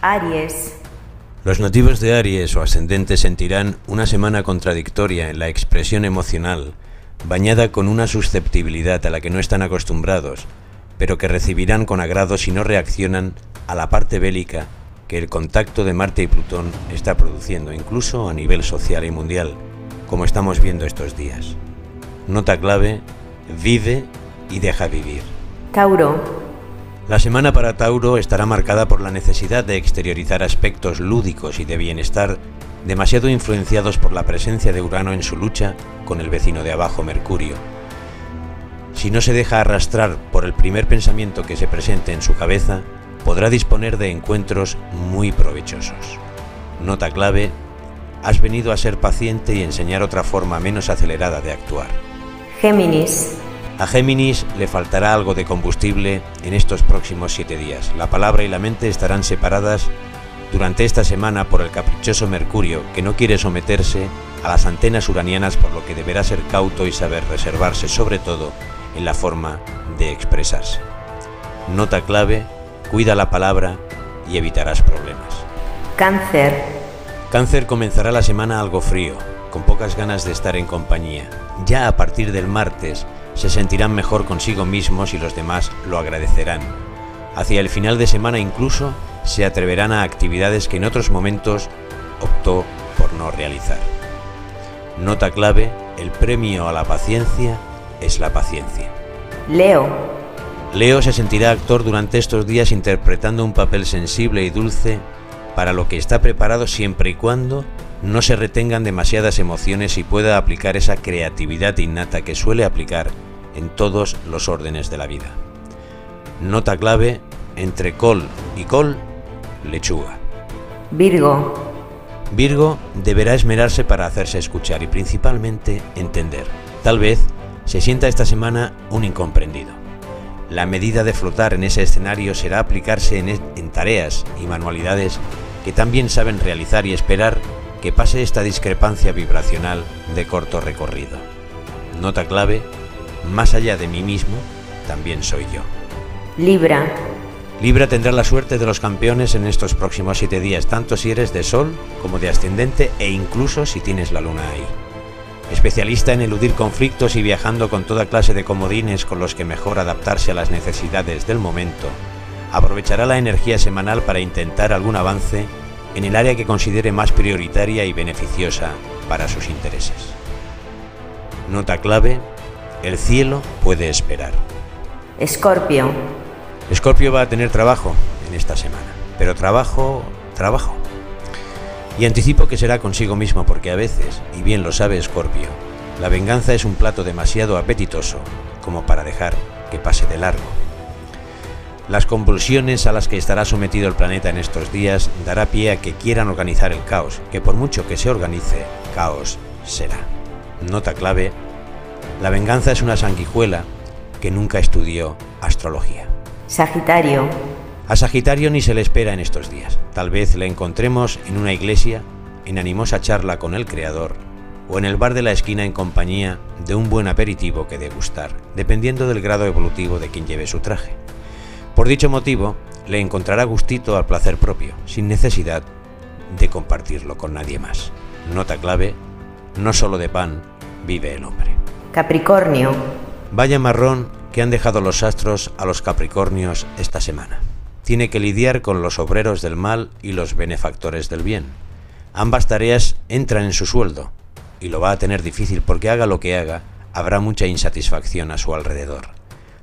Aries. Los nativos de Aries o ascendentes sentirán una semana contradictoria en la expresión emocional, bañada con una susceptibilidad a la que no están acostumbrados, pero que recibirán con agrado si no reaccionan a la parte bélica que el contacto de Marte y Plutón está produciendo, incluso a nivel social y mundial, como estamos viendo estos días. Nota clave, vive y deja vivir. Tauro. La semana para Tauro estará marcada por la necesidad de exteriorizar aspectos lúdicos y de bienestar demasiado influenciados por la presencia de Urano en su lucha con el vecino de abajo, Mercurio. Si no se deja arrastrar por el primer pensamiento que se presente en su cabeza, podrá disponer de encuentros muy provechosos. Nota clave, has venido a ser paciente y enseñar otra forma menos acelerada de actuar. Géminis. A Géminis le faltará algo de combustible en estos próximos siete días. La palabra y la mente estarán separadas durante esta semana por el caprichoso Mercurio, que no quiere someterse a las antenas uranianas, por lo que deberá ser cauto y saber reservarse, sobre todo en la forma de expresarse. Nota clave, cuida la palabra y evitarás problemas. Cáncer. Cáncer comenzará la semana algo frío, con pocas ganas de estar en compañía. Ya a partir del martes, se sentirán mejor consigo mismos y los demás lo agradecerán. Hacia el final de semana incluso se atreverán a actividades que en otros momentos optó por no realizar. Nota clave, el premio a la paciencia es la paciencia. Leo. Leo se sentirá actor durante estos días interpretando un papel sensible y dulce para lo que está preparado siempre y cuando no se retengan demasiadas emociones y pueda aplicar esa creatividad innata que suele aplicar en todos los órdenes de la vida. Nota clave, entre col y col, lechuga. Virgo. Virgo deberá esmerarse para hacerse escuchar y principalmente entender. Tal vez se sienta esta semana un incomprendido. La medida de flotar en ese escenario será aplicarse en, en tareas y manualidades que también saben realizar y esperar que pase esta discrepancia vibracional de corto recorrido. Nota clave, más allá de mí mismo, también soy yo. Libra. Libra tendrá la suerte de los campeones en estos próximos siete días, tanto si eres de Sol como de ascendente e incluso si tienes la luna ahí. Especialista en eludir conflictos y viajando con toda clase de comodines con los que mejor adaptarse a las necesidades del momento, aprovechará la energía semanal para intentar algún avance en el área que considere más prioritaria y beneficiosa para sus intereses. Nota clave, el cielo puede esperar. Escorpio. Escorpio va a tener trabajo en esta semana, pero trabajo, trabajo. Y anticipo que será consigo mismo porque a veces, y bien lo sabe Escorpio, la venganza es un plato demasiado apetitoso como para dejar que pase de largo. Las convulsiones a las que estará sometido el planeta en estos días dará pie a que quieran organizar el caos, que por mucho que se organice, caos será. Nota clave, la venganza es una sanguijuela que nunca estudió astrología. Sagitario. A Sagitario ni se le espera en estos días. Tal vez le encontremos en una iglesia, en animosa charla con el Creador, o en el bar de la esquina en compañía de un buen aperitivo que degustar, dependiendo del grado evolutivo de quien lleve su traje. Por dicho motivo, le encontrará gustito al placer propio, sin necesidad de compartirlo con nadie más. Nota clave, no solo de pan vive el hombre. Capricornio. Vaya marrón que han dejado los astros a los Capricornios esta semana. Tiene que lidiar con los obreros del mal y los benefactores del bien. Ambas tareas entran en su sueldo y lo va a tener difícil porque haga lo que haga, habrá mucha insatisfacción a su alrededor.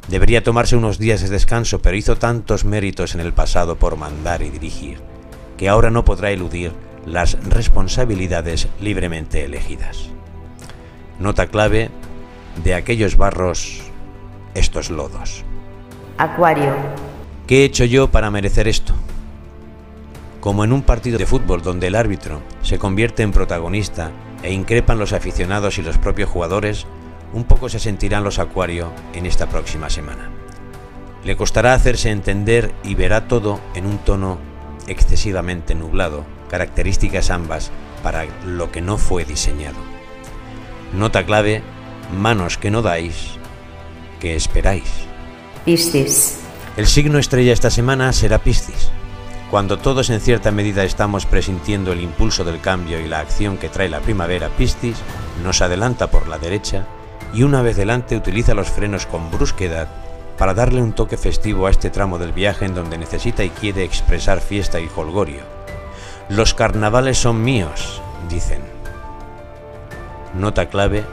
Debería tomarse unos días de descanso, pero hizo tantos méritos en el pasado por mandar y dirigir, que ahora no podrá eludir las responsabilidades libremente elegidas. Nota clave, de aquellos barros, estos lodos. Acuario. ¿Qué he hecho yo para merecer esto? Como en un partido de fútbol donde el árbitro se convierte en protagonista e increpan los aficionados y los propios jugadores, un poco se sentirán los Acuario en esta próxima semana. Le costará hacerse entender y verá todo en un tono excesivamente nublado, características ambas para lo que no fue diseñado. Nota clave, manos que no dais, que esperáis. Piscis. El signo estrella esta semana será Piscis. Cuando todos en cierta medida estamos presintiendo el impulso del cambio y la acción que trae la primavera, Piscis nos adelanta por la derecha y una vez delante utiliza los frenos con brusquedad para darle un toque festivo a este tramo del viaje en donde necesita y quiere expresar fiesta y holgorio. Los carnavales son míos, dicen. Nota clave.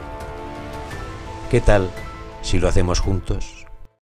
¿Qué tal si lo hacemos juntos?